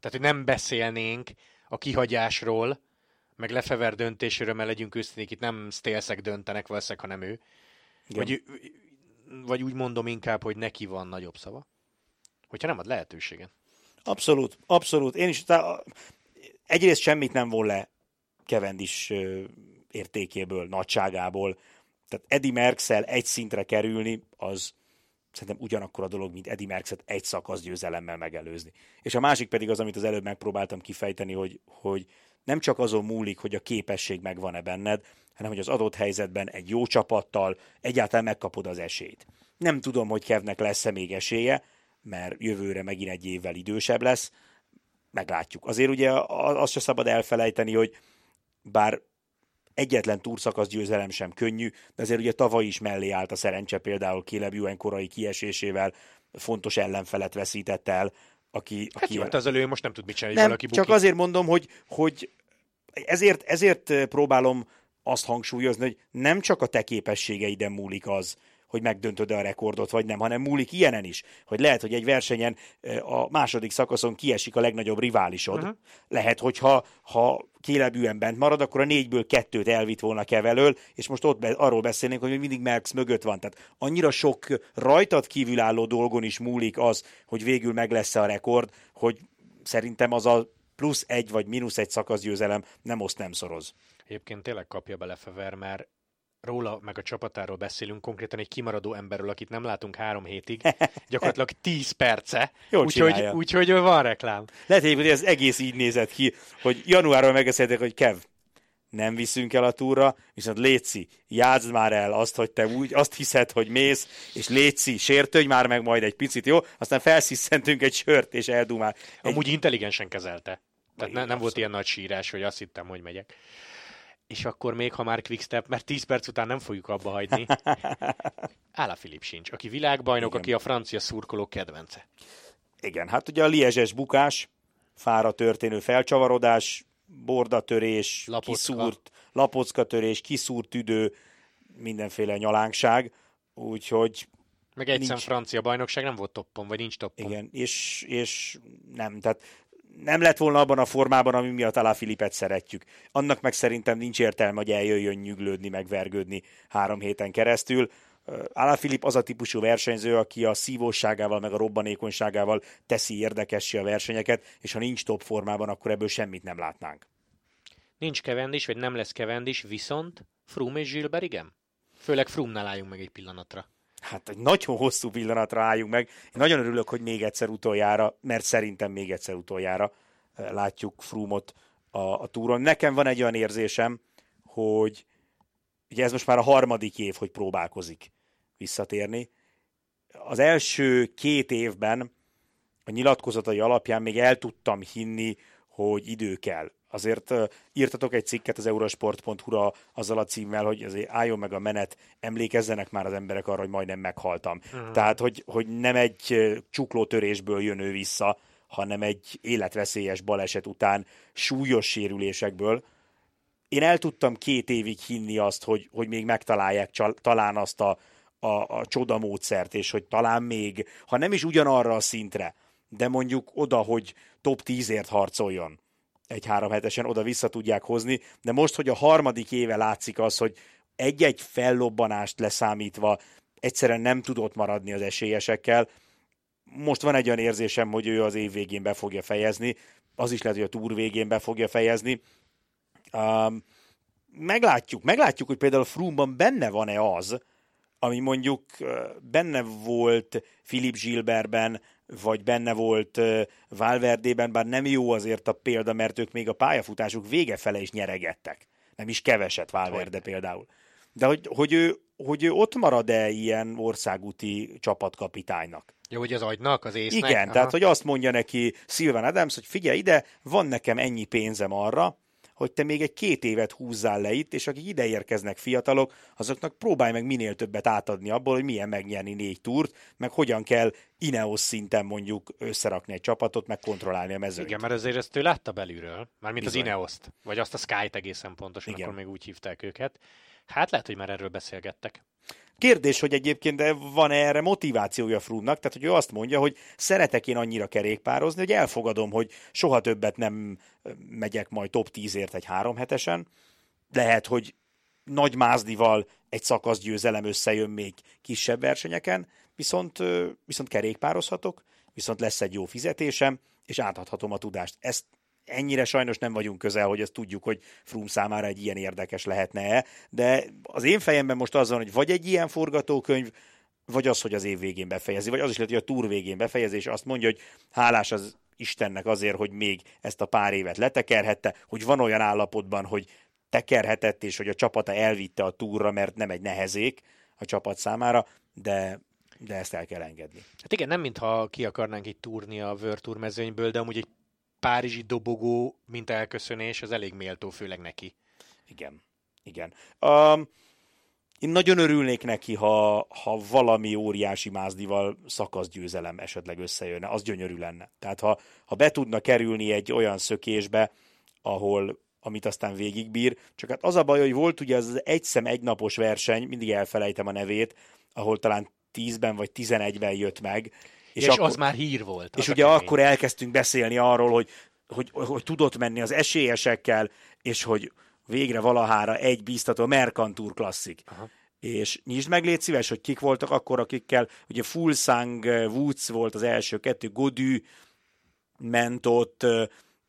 Tehát, hogy nem beszélnénk a kihagyásról, meg Lefever döntéséről, mert legyünk őszinték, itt nem stélszek döntenek valószínűleg, hanem ő, vagy, vagy úgy mondom inkább, hogy neki van nagyobb szava? Hogyha nem ad lehetőséget. Abszolút, abszolút. Én is, tá, egyrészt semmit nem von le Kevendis értékéből, nagyságából. Tehát Eddie Merkszel egy szintre kerülni, az szerintem ugyanakkor a dolog, mint Eddie Merckxet egy szakasz győzelemmel megelőzni. És a másik pedig az, amit az előbb megpróbáltam kifejteni, hogy, hogy nem csak azon múlik, hogy a képesség megvan-e benned, hanem hogy az adott helyzetben egy jó csapattal egyáltalán megkapod az esélyt. Nem tudom, hogy Kevnek lesz-e még esélye, mert jövőre megint egy évvel idősebb lesz, meglátjuk. Azért ugye azt se szabad elfelejteni, hogy bár egyetlen túrszakasz győzelem sem könnyű, de azért ugye tavaly is mellé állt a szerencse például Caleb korai kiesésével, fontos ellenfelet veszített el, aki... Hát aki jó, hát az elő most nem tud mit csinálni, nem, valaki Csak azért mondom, hogy, hogy ezért, ezért próbálom azt hangsúlyozni, hogy nem csak a te képességeiden múlik az, hogy megdöntöd a rekordot, vagy nem, hanem múlik ilyenen is, hogy lehet, hogy egy versenyen a második szakaszon kiesik a legnagyobb riválisod. Uh-huh. Lehet, hogy ha, ha kélebűen bent marad, akkor a négyből kettőt elvitt volna kevelől, és most ott be, arról beszélnénk, hogy mindig Merckx mögött van. Tehát annyira sok rajtad kívülálló dolgon is múlik az, hogy végül meg lesz a rekord, hogy szerintem az a plusz egy vagy mínusz egy szakaszgyőzelem nem oszt, nem szoroz. Egyébként tényleg kapja bele Fever, mert róla, meg a csapatáról beszélünk, konkrétan egy kimaradó emberről, akit nem látunk három hétig, gyakorlatilag 10 perce, úgyhogy úgy, úgy, van reklám. Lehet, hogy ez egész így nézett ki, hogy januárban megbeszéltek, hogy Kev, nem viszünk el a túra, viszont Léci, játszd már el azt, hogy te úgy azt hiszed, hogy mész, és Léci, sértődj már meg majd egy picit, jó? Aztán felsziszentünk egy sört, és eldumál. Egy... Amúgy intelligensen kezelte. Tehát ne, nem volt ilyen nagy sírás, hogy azt hittem, hogy megyek. És akkor még, ha már quickstep, mert 10 perc után nem fogjuk abba hagyni. Ála Filip sincs, aki világbajnok, Igen. aki a francia szurkoló kedvence. Igen, hát ugye a liezses bukás, fára történő felcsavarodás, bordatörés, Lapocka. kiszúrt, lapockatörés, kiszúrt tüdő, mindenféle nyalánkság, úgyhogy meg egyszer francia bajnokság nem volt toppon, vagy nincs toppon. Igen, és, és nem, tehát nem lett volna abban a formában, ami miatt Alá Filipet szeretjük. Annak meg szerintem nincs értelme, hogy eljöjjön nyüglődni, megvergődni három héten keresztül. Alá Filip az a típusú versenyző, aki a szívóságával, meg a robbanékonyságával teszi érdekessé a versenyeket, és ha nincs top formában, akkor ebből semmit nem látnánk. Nincs kevendis, vagy nem lesz kevendis, viszont Froome és Gilbert igen? Főleg Froome-nál álljunk meg egy pillanatra. Hát egy nagyon hosszú pillanatra álljunk meg. Én nagyon örülök, hogy még egyszer utoljára, mert szerintem még egyszer utoljára látjuk Frumot a, a túron. Nekem van egy olyan érzésem, hogy ugye ez most már a harmadik év, hogy próbálkozik visszatérni. Az első két évben a nyilatkozatai alapján még el tudtam hinni, hogy idő kell. Azért írtatok egy cikket az eurosport.hu-ra azzal a címmel, hogy azért álljon meg a menet, emlékezzenek már az emberek arra, hogy majdnem meghaltam. Uh-huh. Tehát, hogy, hogy nem egy csuklótörésből jön ő vissza, hanem egy életveszélyes baleset után súlyos sérülésekből, én el tudtam két évig hinni azt, hogy, hogy még megtalálják csal, talán azt a, a, a csoda módszert, és hogy talán még, ha nem is ugyanarra a szintre, de mondjuk oda, hogy top 10-ért harcoljon egy három hetesen, oda vissza tudják hozni, de most, hogy a harmadik éve látszik az, hogy egy-egy fellobbanást leszámítva egyszerűen nem tudott maradni az esélyesekkel, most van egy olyan érzésem, hogy ő az év végén be fogja fejezni, az is lehet, hogy a túr végén be fogja fejezni, Um, meglátjuk, meglátjuk, hogy például Froome-ban benne van-e az, ami mondjuk benne volt Philip Gilbertben, vagy benne volt Valverdében, bár nem jó azért a példa, mert ők még a pályafutásuk vége fele is nyeregettek. Nem is keveset Valverde például. De hogy, hogy, ő, hogy ő ott marad-e ilyen országúti csapatkapitánynak? Jó, hogy az agynak, az észnek? Igen, Aha. tehát hogy azt mondja neki Sylvan Adams, hogy figyelj ide, van nekem ennyi pénzem arra, hogy te még egy két évet húzzál le itt, és akik ide érkeznek fiatalok, azoknak próbálj meg minél többet átadni abból, hogy milyen megnyerni négy túrt, meg hogyan kell Ineos szinten mondjuk összerakni egy csapatot, meg kontrollálni a mezőt. Igen, mert azért ezt ő látta belülről, mármint Bizony. az Ineos-t, vagy azt a Sky-t egészen pontosan, Igen. akkor még úgy hívták őket. Hát lehet, hogy már erről beszélgettek. Kérdés, hogy egyébként de van -e erre motivációja Frumnak, tehát hogy ő azt mondja, hogy szeretek én annyira kerékpározni, hogy elfogadom, hogy soha többet nem megyek majd top 10-ért egy három hetesen. Lehet, hogy nagy mázdival egy szakasz győzelem összejön még kisebb versenyeken, viszont, viszont kerékpározhatok, viszont lesz egy jó fizetésem, és átadhatom a tudást. Ezt ennyire sajnos nem vagyunk közel, hogy ezt tudjuk, hogy Frum számára egy ilyen érdekes lehetne-e, de az én fejemben most az van, hogy vagy egy ilyen forgatókönyv, vagy az, hogy az év végén befejezi, vagy az is lehet, hogy a túr végén befejezi, és azt mondja, hogy hálás az Istennek azért, hogy még ezt a pár évet letekerhette, hogy van olyan állapotban, hogy tekerhetett, és hogy a csapata elvitte a túra, mert nem egy nehezék a csapat számára, de de ezt el kell engedni. Hát igen, nem mintha ki akarnánk itt túrni a World Tour mezőnyből, de amúgy egy párizsi dobogó, mint elköszönés, az elég méltó, főleg neki. Igen, igen. Um, én nagyon örülnék neki, ha, ha valami óriási mázdival szakaszgyőzelem esetleg összejönne, az gyönyörű lenne. Tehát ha, ha be tudna kerülni egy olyan szökésbe, ahol amit aztán végigbír, csak hát az a baj, hogy volt ugye az egy szem egy napos verseny, mindig elfelejtem a nevét, ahol talán 10-ben vagy 11-ben jött meg, és, és akkor, az már hír volt. És ugye akkor elkezdtünk beszélni arról, hogy, hogy, hogy tudott menni az esélyesekkel, és hogy végre valahára egy bíztató Mercantúr klasszik. Aha. És nyisd meg, légy szíves, hogy kik voltak akkor, akikkel, ugye Fulsang Woods volt az első kettő, Godű ment ott,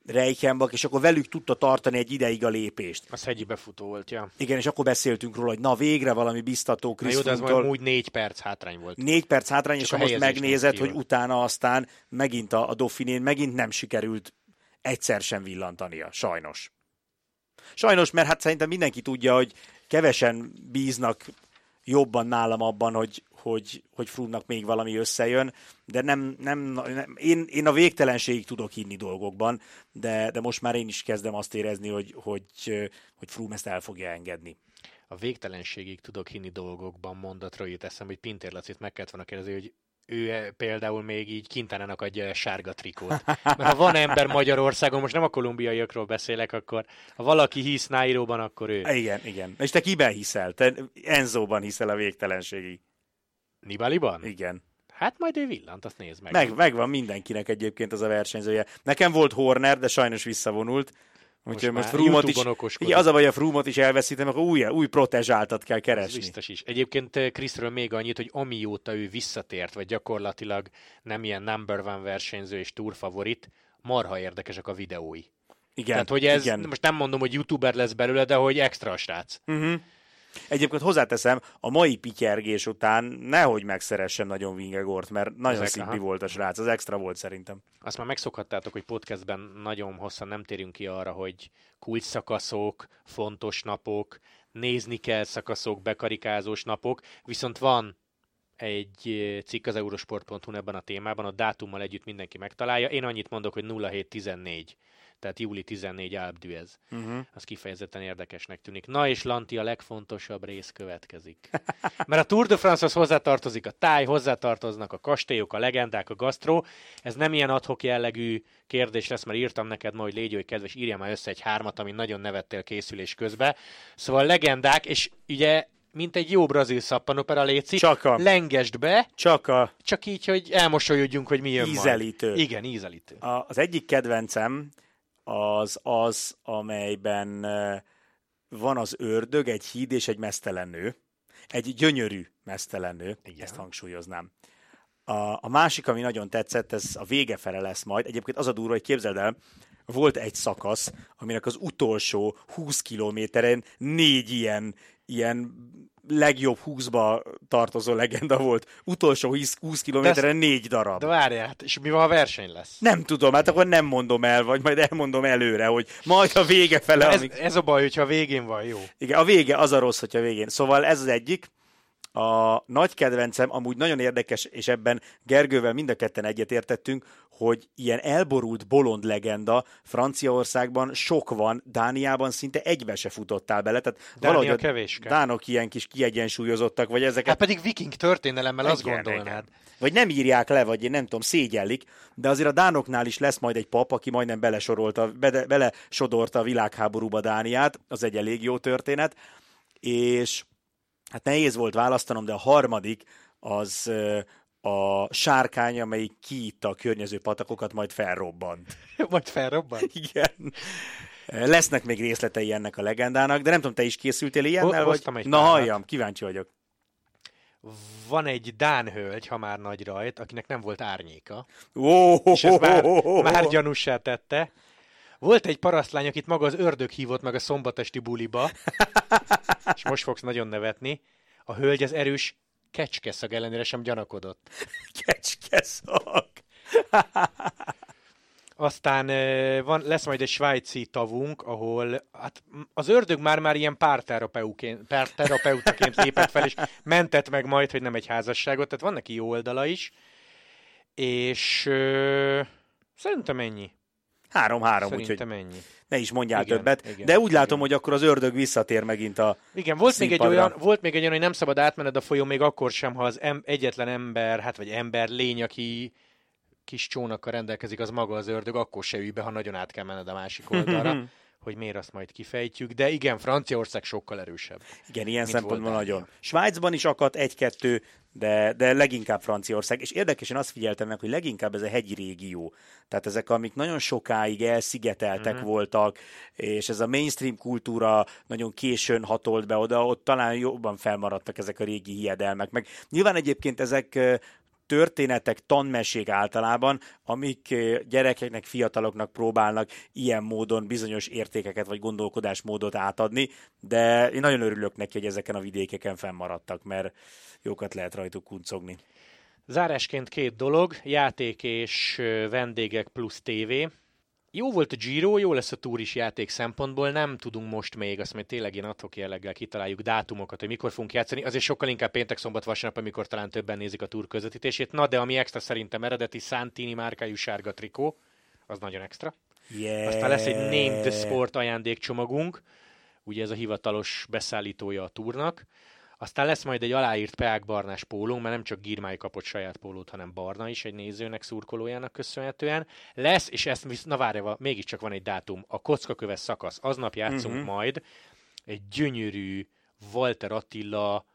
Reichenbach, és akkor velük tudta tartani egy ideig a lépést. Az hegyi befutó volt, ja. Igen, és akkor beszéltünk róla, hogy na végre valami biztató Na jó, de ez Krisztúntól. majd úgy négy perc hátrány volt. Négy perc hátrány, és a ha most megnézed, hogy utána aztán megint a, a Dauphinén megint nem sikerült egyszer sem villantania, sajnos. Sajnos, mert hát szerintem mindenki tudja, hogy kevesen bíznak jobban nálam abban, hogy, hogy, hogy Frumnak még valami összejön, de nem, nem, nem én, én a végtelenségig tudok hinni dolgokban, de, de most már én is kezdem azt érezni, hogy, hogy, hogy Froome ezt el fogja engedni. A végtelenségig tudok hinni dolgokban mondatra jut eszembe, hogy Pintér Lacit meg kellett volna kérdezni, hogy ő e- például még így kintánának adja a sárga trikót. Mert ha van ember Magyarországon, most nem a kolumbiaiakról beszélek, akkor ha valaki hisz Nairoban, akkor ő. Igen, igen. És te kiben hiszel? Te Enzóban hiszel a végtelenségig. Nibaliban? Igen. Hát majd ő villant, azt nézd meg. Meg, megvan mindenkinek egyébként az a versenyzője. Nekem volt Horner, de sajnos visszavonult. Úgyhogy most, Frumot is, igen, az a baj, a Frumot is elveszítem, akkor új, új protezsáltat kell Ez keresni. biztos is. Egyébként eh, Kriszről még annyit, hogy amióta ő visszatért, vagy gyakorlatilag nem ilyen number one versenyző és túrfavorit, marha érdekesek a videói. Igen, Tehát, hogy ez, igen. most nem mondom, hogy youtuber lesz belőle, de hogy extra a srác. Uh-huh. Egyébként hozzáteszem, a mai pityergés után nehogy megszeressen nagyon Vingegort, mert nagyon Ezek, szimpi aha. volt a srác, az extra volt szerintem. Azt már megszokhattátok, hogy podcastben nagyon hosszan nem térünk ki arra, hogy kulcs szakaszok, fontos napok, nézni kell szakaszok, bekarikázós napok, viszont van egy cikk az eurosport.hu ebben a témában, a dátummal együtt mindenki megtalálja. Én annyit mondok, hogy 0714, tehát júli 14 Alp d'Huez. Uh-huh. Az kifejezetten érdekesnek tűnik. Na és Lanti, a legfontosabb rész következik. Mert a Tour de France-hoz hozzátartozik a táj, hozzátartoznak a kastélyok, a legendák, a gasztró. Ez nem ilyen adhok jellegű kérdés lesz, mert írtam neked ma, hogy légy hogy kedves, írjam már össze egy hármat, ami nagyon nevettél készülés közben. Szóval legendák, és ugye mint egy jó brazil szappanopera léci, Csak a- lengesd be, Csak a, csak így, hogy elmosolyodjunk, hogy mi jön Ízelítő. majd. Igen, ízelítő. a, az egyik kedvencem az az, amelyben van az ördög, egy híd és egy mesztelen nő. Egy gyönyörű mesztelen nő, Igen. ezt hangsúlyoznám. A, a másik, ami nagyon tetszett, ez a vége fele lesz majd. Egyébként az a durva, hogy képzeld el, volt egy szakasz, aminek az utolsó 20 kilométeren négy ilyen, ilyen legjobb 20-ba tartozó legenda volt. Utolsó 20 20 kilométeren négy darab. De várjál, hát, és mi van, ha verseny lesz? Nem tudom, hát akkor nem mondom el, vagy majd elmondom előre, hogy majd a vége fele, Ez, amik... ez a baj, hogyha a végén van jó. Igen, a vége az a rossz, hogyha a végén. Szóval ez az egyik. A nagy kedvencem, amúgy nagyon érdekes, és ebben Gergővel mind a ketten egyetértettünk, hogy ilyen elborult bolond legenda Franciaországban sok van, Dániában szinte egybe se futottál bele. Tehát Dánia valahogy a kevéske. dánok ilyen kis kiegyensúlyozottak, vagy ezeket Hát pedig viking történelemmel azt gondolnád. igen. Vagy nem írják le, vagy én nem tudom, szégyellik, de azért a dánoknál is lesz majd egy pap, aki majdnem belesorolta, bele, belesodorta a világháborúba Dániát, az egy elég jó történet, és hát nehéz volt választanom, de a harmadik az a sárkány, amelyik kiitta a környező patakokat, majd felrobbant. Majd felrobban. Igen. Lesznek még részletei ennek a legendának, de nem tudom, te is készültél ilyennel? Ho- Vagy? egy Na halljam, kíváncsi vagyok. Van egy Dán hölgy, ha már nagy rajt, akinek nem volt árnyéka, Ó, és ez már, már gyanúsá tette. Volt egy parasztlány, akit maga az ördög hívott meg a szombatesti buliba, és most fogsz nagyon nevetni. A hölgy az erős kecskeszag ellenére sem gyanakodott. Kecskeszak. Aztán van, lesz majd egy svájci tavunk, ahol hát, az ördög már-már ilyen párterapeutaként lépett fel, és mentett meg majd, hogy nem egy házasságot, tehát van neki jó oldala is. És ö, szerintem ennyi. Három-három, úgyhogy ennyi. ne is mondjál Igen, többet. igen, de úgy látom, igen. hogy akkor az ördög visszatér megint a... Igen, volt még, egy Színpadra. olyan, volt még egy olyan, hogy nem szabad átmenned a folyón még akkor sem, ha az em, egyetlen ember, hát vagy ember, lény, aki kis csónakkal rendelkezik, az maga az ördög, akkor se ülj be, ha nagyon át kell menned a másik oldalra, hogy miért azt majd kifejtjük. De igen, Franciaország sokkal erősebb. Igen, ilyen szempontból nagyon. Svájcban is akadt egy-kettő, de, de leginkább Franciaország. És érdekesen azt figyeltem meg, hogy leginkább ez a hegyi régió. Tehát ezek, amik nagyon sokáig elszigeteltek Mhm. mm-hmm. voltak, és ez a mainstream kultúra nagyon későn hatolt be oda, ott talán jobban felmaradtak ezek a régi hiedelmek. Meg nyilván egyébként ezek történetek, tanmesék általában, amik gyerekeknek, fiataloknak próbálnak ilyen módon bizonyos értékeket vagy gondolkodásmódot átadni, de én nagyon örülök neki, hogy ezeken a vidékeken fennmaradtak, mert jókat lehet rajtuk kuncogni. Zárásként két dolog, játék és vendégek plusz tévé. Jó volt a Giro, jó lesz a túr is játék szempontból, nem tudunk most még, azt majd tényleg ilyen adhok jelleggel kitaláljuk dátumokat, hogy mikor fogunk játszani, azért sokkal inkább péntek, szombat, vasárnap, amikor talán többen nézik a túr közvetítését. Na, de ami extra szerintem eredeti Santini márkájú sárga trikó, az nagyon extra. Yeah. Aztán lesz egy Name the Sport ajándékcsomagunk, ugye ez a hivatalos beszállítója a túrnak. Aztán lesz majd egy aláírt Peák Barnás pólónk, mert nem csak Girmái kapott saját pólót, hanem Barna is egy nézőnek, szurkolójának köszönhetően. Lesz, és ezt, na várja, mégiscsak van egy dátum, a kockaköves szakasz, aznap játszunk uh-huh. majd egy gyönyörű Walter Attila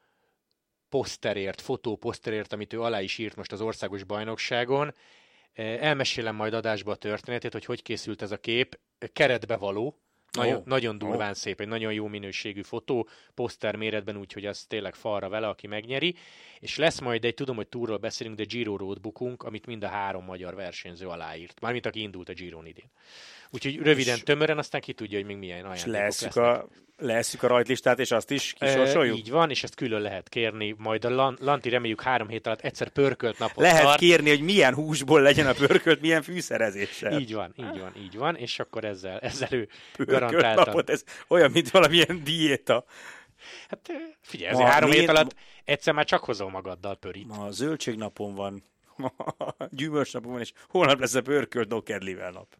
poszterért, fotóposzterért, amit ő alá is írt most az országos bajnokságon. Elmesélem majd adásba a történetét, hogy hogy készült ez a kép. Keretbe való, nagyon, oh. nagyon durván oh. szép, egy nagyon jó minőségű fotó, poszter méretben, úgyhogy az tényleg falra vele, aki megnyeri. És lesz majd egy, tudom, hogy túról beszélünk, de Giro Roadbookunk, amit mind a három magyar versenyző aláírt. Mármint aki indult a Giron idén. Úgyhogy röviden, és, tömören, aztán ki tudja, hogy még milyen ajándékok lesznek. A, leeszük a rajtlistát, és azt is kisorsoljuk? E, így van, és ezt külön lehet kérni. Majd a Lanti reméljük három hét alatt egyszer pörkölt napot Lehet tart. kérni, hogy milyen húsból legyen a pörkölt, milyen fűszerezéssel. Így van, így van, így van, és akkor ezzel, ezzel ő garantáltan. Napot, ez olyan, mint valamilyen diéta. Hát figyelj, ezért három hét alatt egyszer már csak hozol magaddal pörít. Ma a zöldségnapon van, gyümölcsnapon van, és holnap lesz a pörkölt nokedlivel nap.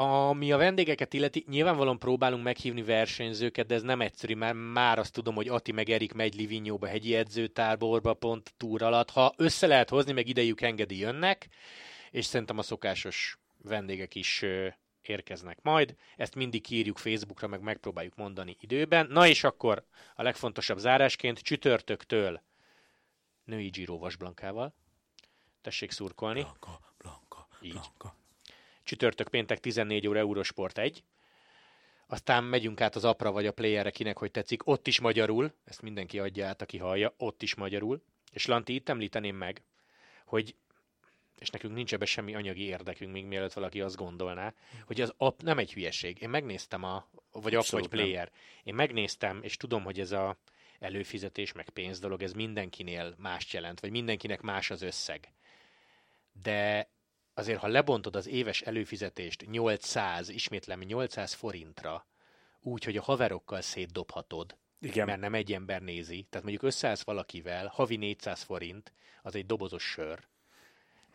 Ami a vendégeket illeti, nyilvánvalóan próbálunk meghívni versenyzőket, de ez nem egyszerű, mert már azt tudom, hogy Ati meg Erik megy Livinyóba, hegyi edzőtáborba, pont túr alatt. Ha össze lehet hozni, meg idejük engedi, jönnek, és szerintem a szokásos vendégek is érkeznek majd. Ezt mindig írjuk Facebookra, meg megpróbáljuk mondani időben. Na és akkor a legfontosabb zárásként csütörtöktől női Giro Vasblankával. Tessék szurkolni. Blanka, Blanka, Így. Blanka. Csütörtök, péntek 14 óra Eurosport 1. Aztán megyünk át az apra vagy a playerre, kinek hogy tetszik. Ott is magyarul, ezt mindenki adja át, aki hallja, ott is magyarul. És Lanti, itt említeném meg, hogy és nekünk nincs ebbe semmi anyagi érdekünk, még mielőtt valaki azt gondolná, hogy az app nem egy hülyeség. Én megnéztem a, vagy app vagy player. Nem. Én megnéztem, és tudom, hogy ez a előfizetés, meg pénz dolog, ez mindenkinél más jelent, vagy mindenkinek más az összeg. De azért, ha lebontod az éves előfizetést 800, ismétlem 800 forintra, úgy, hogy a haverokkal szétdobhatod, Igen. mert nem egy ember nézi, tehát mondjuk összeállsz valakivel, havi 400 forint, az egy dobozos sör.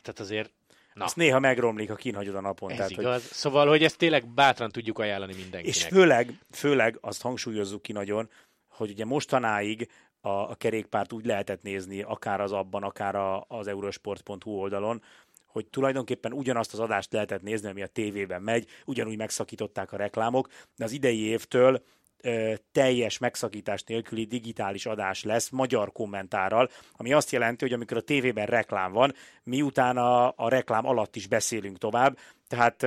Tehát azért Na. Azt néha megromlik, ha kínhagyod a napon. Ez tehát, igaz. Hogy... Szóval, hogy ezt tényleg bátran tudjuk ajánlani mindenkinek. És főleg, főleg azt hangsúlyozzuk ki nagyon, hogy ugye mostanáig a, a kerékpárt úgy lehetett nézni, akár az abban, akár a, az eurosport.hu oldalon, hogy tulajdonképpen ugyanazt az adást lehetett nézni, ami a tévében megy, ugyanúgy megszakították a reklámok, de az idei évtől teljes megszakítás nélküli digitális adás lesz magyar kommentárral, ami azt jelenti, hogy amikor a tévében reklám van, miután a, a reklám alatt is beszélünk tovább, tehát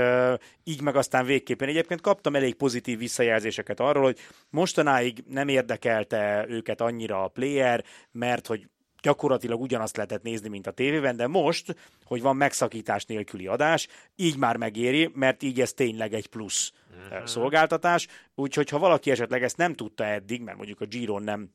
így meg aztán végképpen. Egyébként kaptam elég pozitív visszajelzéseket arról, hogy mostanáig nem érdekelte őket annyira a player, mert hogy gyakorlatilag ugyanazt lehetett nézni, mint a tévében, de most, hogy van megszakítás nélküli adás, így már megéri, mert így ez tényleg egy plusz uh-huh. szolgáltatás. Úgyhogy ha valaki esetleg ezt nem tudta eddig, mert mondjuk a Giron nem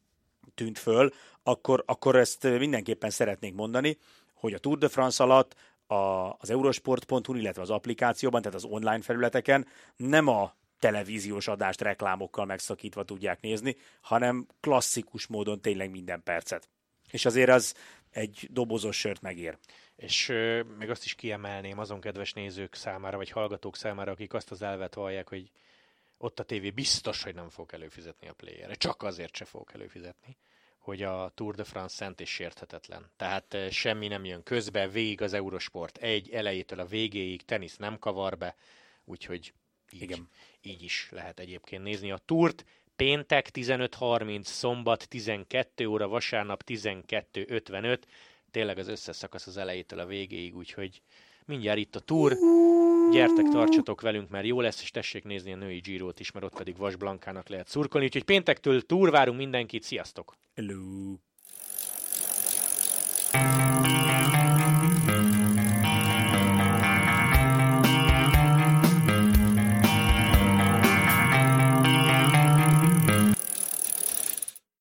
tűnt föl, akkor, akkor ezt mindenképpen szeretnék mondani, hogy a Tour de France alatt a, az eurosport.hu, illetve az applikációban, tehát az online felületeken nem a televíziós adást reklámokkal megszakítva tudják nézni, hanem klasszikus módon tényleg minden percet. És azért az egy dobozos sört megér. És euh, még azt is kiemelném azon kedves nézők számára, vagy hallgatók számára, akik azt az elvet vallják, hogy ott a tévé biztos, hogy nem fog előfizetni a playerre. Csak azért se fog előfizetni, hogy a Tour de France szent és sérthetetlen. Tehát semmi nem jön közbe, végig az Eurosport egy, elejétől a végéig, tenisz nem kavar be, úgyhogy így, Igen. így is lehet egyébként nézni a túrt péntek 15.30, szombat 12 óra, vasárnap 12.55, tényleg az összes szakasz az elejétől a végéig, úgyhogy mindjárt itt a túr. Gyertek, tartsatok velünk, mert jó lesz, és tessék nézni a női Girót is, mert ott pedig Vas Blankának lehet szurkolni. Úgyhogy péntektől túr várunk mindenkit, sziasztok! Hello!